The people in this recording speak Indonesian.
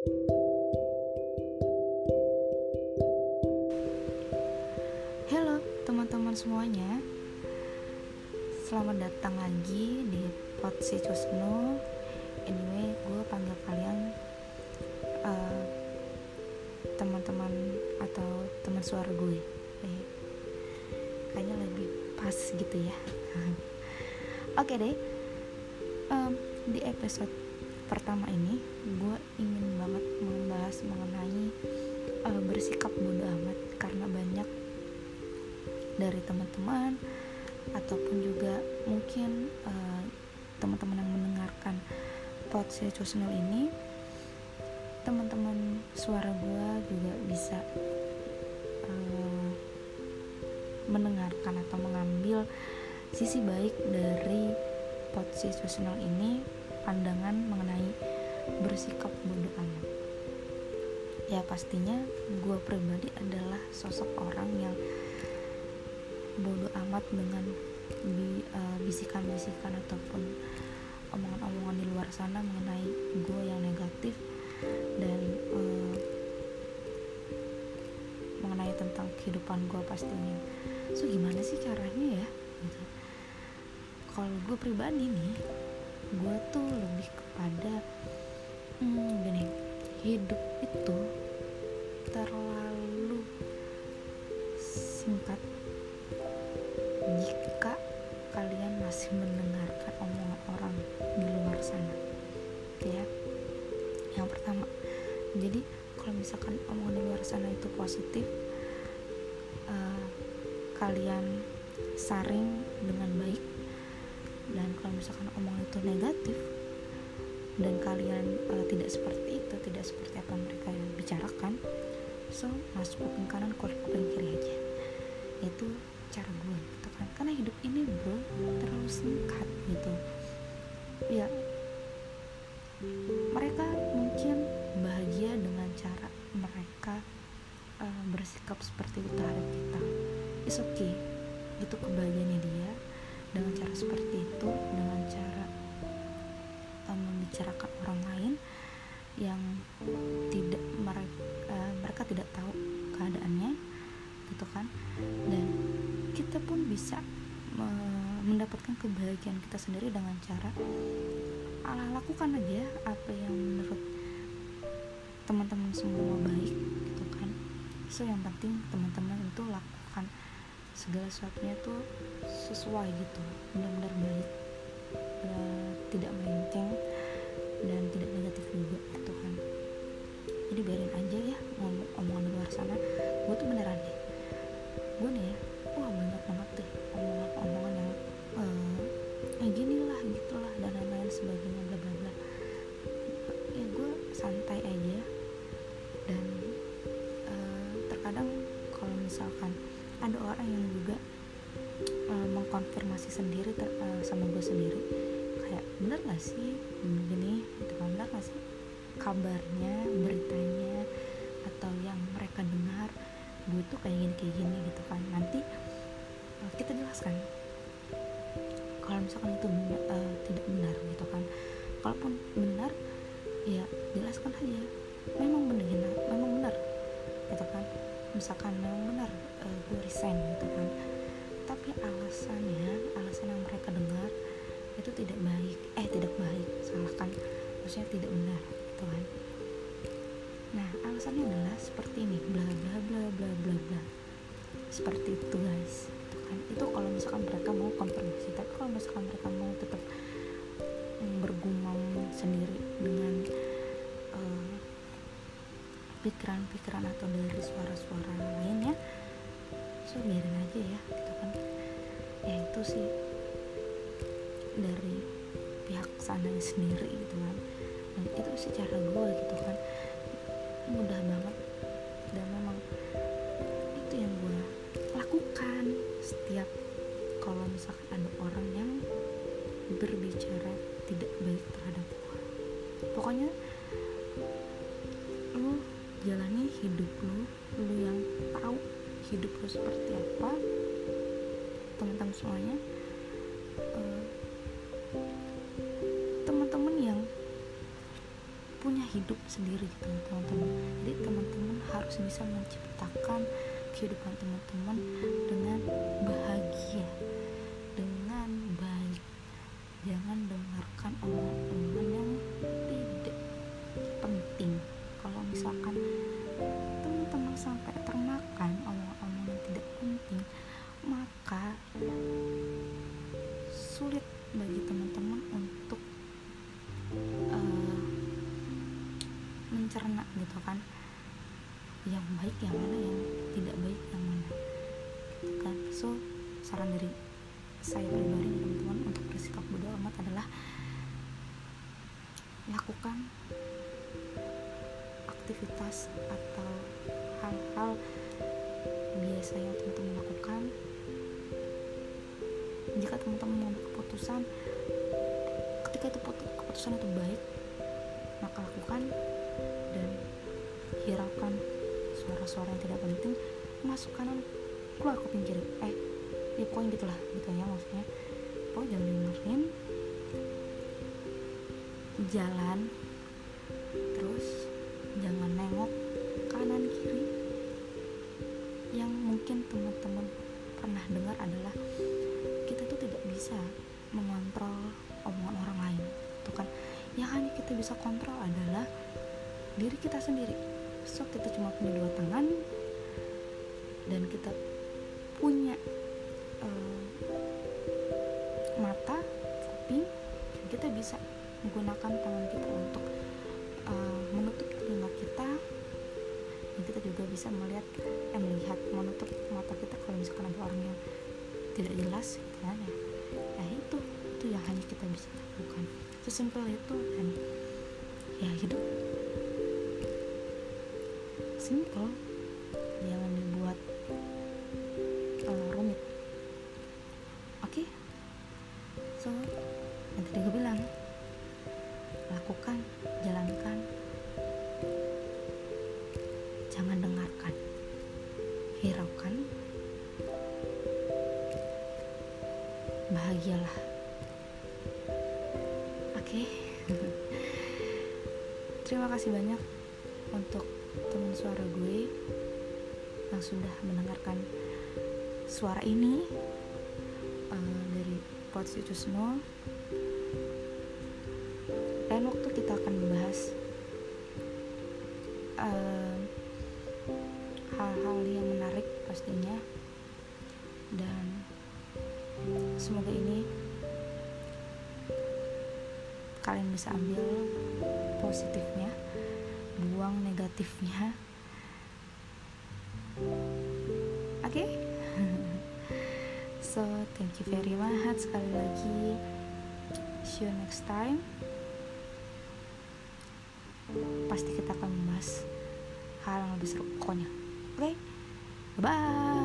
Halo teman-teman semuanya. Selamat datang lagi di Pot Cusno. Anyway, gue panggil kalian uh, Teman-teman atau teman suara gue. Eh, Kayaknya lebih pas gitu ya. Oke deh. Um, Di episode pertama ini Gue ingin banget membahas mengenai uh, Bersikap bodoh amat. Karena banyak dari teman-teman ataupun juga mungkin uh, teman-teman yang mendengarkan podcast channel ini teman-teman suara gue juga bisa uh, mendengarkan atau mengambil sisi baik dari podcast channel ini pandangan mengenai bersikap bodoh amat ya pastinya gue pribadi adalah sosok orang yang bodoh amat dengan uh, bisikan-bisikan ataupun omongan-omongan di luar sana mengenai gue yang negatif dan uh, mengenai tentang kehidupan gue pastinya. So gimana sih caranya ya? Gitu. Kalau gue pribadi nih gue tuh lebih kepada hmm, gini hidup itu terlalu singkat. Jika kalian masih mendengarkan omongan orang di luar sana ya. Yang pertama jadi kalau misalkan omongan di luar sana itu positif uh, kalian saring dengan baik dan kalau misalkan omongan itu negatif dan kalian uh, tidak seperti itu tidak seperti apa mereka yang bicarakan so masuk kuping kanan keluar kuping kiri aja. Itu cara gue gitu kan. Karena hidup ini bro terlalu singkat gitu. Ya mereka mungkin bahagia dengan cara mereka uh, bersikap seperti itu terhadap kita. Is okay. Itu cara seperti itu dengan cara uh, membicarakan orang lain yang tidak mereka uh, mereka tidak tahu keadaannya gitu kan. Dan kita pun bisa mendapatkan kebahagiaan kita sendiri dengan cara ala lakukan aja apa yang menurut teman-teman semua baik gitu kan. So yang penting teman-teman itu lakukan segala sesuatunya tuh sesuai gitu. Benar-benar baik. Uh, tidak melenceng dan tidak negatif juga gitu kan. Jadi biarin aja ya ngomong omongan luar sana. Gue tuh beneran deh. Gue nih ya wah banyak banget deh omongan-omongan yang uh, eh gini lah gitulah dan lain-lain sebagainya bla bla bla. Ya gue santai aja. Dan uh, terkadang kalau misalkan ada orang yang juga uh, mengkonfirmasi sendiri ter, uh, sama gue sendiri. Kayak bener gak sih gini gitu kan bener gak sih kabarnya beritanya atau yang mereka dengar gue tuh kayak gini kayak gini gitu kan. Nanti uh, kita jelaskan. Kalau misalkan itu uh, tidak benar gitu kan. Kalaupun benar ya jelaskan aja. Memang benar memang benar gitu kan. Misalkan maksudnya tidak benar gitu kan? Nah alasannya adalah seperti ini bla bla bla bla bla bla. Seperti itu guys itu kan? Itu kalau misalkan mereka mau konfirmasi tapi kalau misalkan mereka mau tetap bergumam sendiri dengan uh, pikiran-pikiran atau dari suara-suara lainnya so biarin aja ya gitu kan? Ya itu sih dari pihak sana sendiri gitu kan itu secara gue gitu kan. Mudah banget. Dan memang itu yang gue lakukan setiap kalau misalkan ada orang yang berbicara tidak baik terhadap gue pokoknya lu jalani hidup lu lu yang tahu hidup lu seperti apa teman-teman semuanya uh, hidup sendiri teman-teman. Jadi teman-teman harus bisa menciptakan kehidupan teman-teman dengan bahagia dengan baik. Jangan dengarkan omongan-omongan yang tidak penting. Kalau misalkan teman-teman sampai termakan omongan-omongan yang tidak penting maka sulit bagi teman-teman mencerna gitu kan. Yang baik yang mana yang tidak baik yang mana? Gitu kan. So saran dari saya pribadi teman-teman untuk bersikap bodo amat adalah lakukan aktivitas atau hal-hal biasa yang teman-teman lakukan. Jika teman-teman mengambil keputusan ketika itu keputusan itu baik maka lakukan dan hiraukan suara-suara yang tidak penting masuk kanan keluar kuping kiri eh ya pokoknya gitulah gitu ya maksudnya. Pokoknya jangan dengerin jalan terus jangan nengok kanan kiri. Yang mungkin teman-teman pernah dengar adalah kita tuh tidak bisa mengontrol omongan orang lain tuh kan. Yang hanya kita bisa kontrol adalah diri kita sendiri. So kita cuma punya dua tangan dan kita punya uh, mata kuping kita bisa menggunakan tangan kita untuk uh, menutup telinga kita. Dan kita juga bisa melihat eh, melihat menutup mata kita kalau misalkan ada orang yang tidak jelas gitu kan ya nah itu itu yang hanya kita bisa lakukan. Sesimpel itu dan ya hidup simple. Jangan dibuat uh, rumit. Oke. Okay? so yang tadi gue bilang lakukan jalankan. Jangan dengarkan hiraukan. Bahagialah. Oke. Okay? terima kasih banyak untuk teman suara gue yang sudah mendengarkan suara ini uh, dari Snow dan waktu kita akan membahas hal hal-hal yang menarik pastinya. Dan semoga ini kalian bisa ambil positifnya buang negatifnya. Oke? Okay? so thank you very much sekali lagi. See you next time. Pasti kita akan membahas hal yang lebih seru pokoknya. Oke? Okay? bye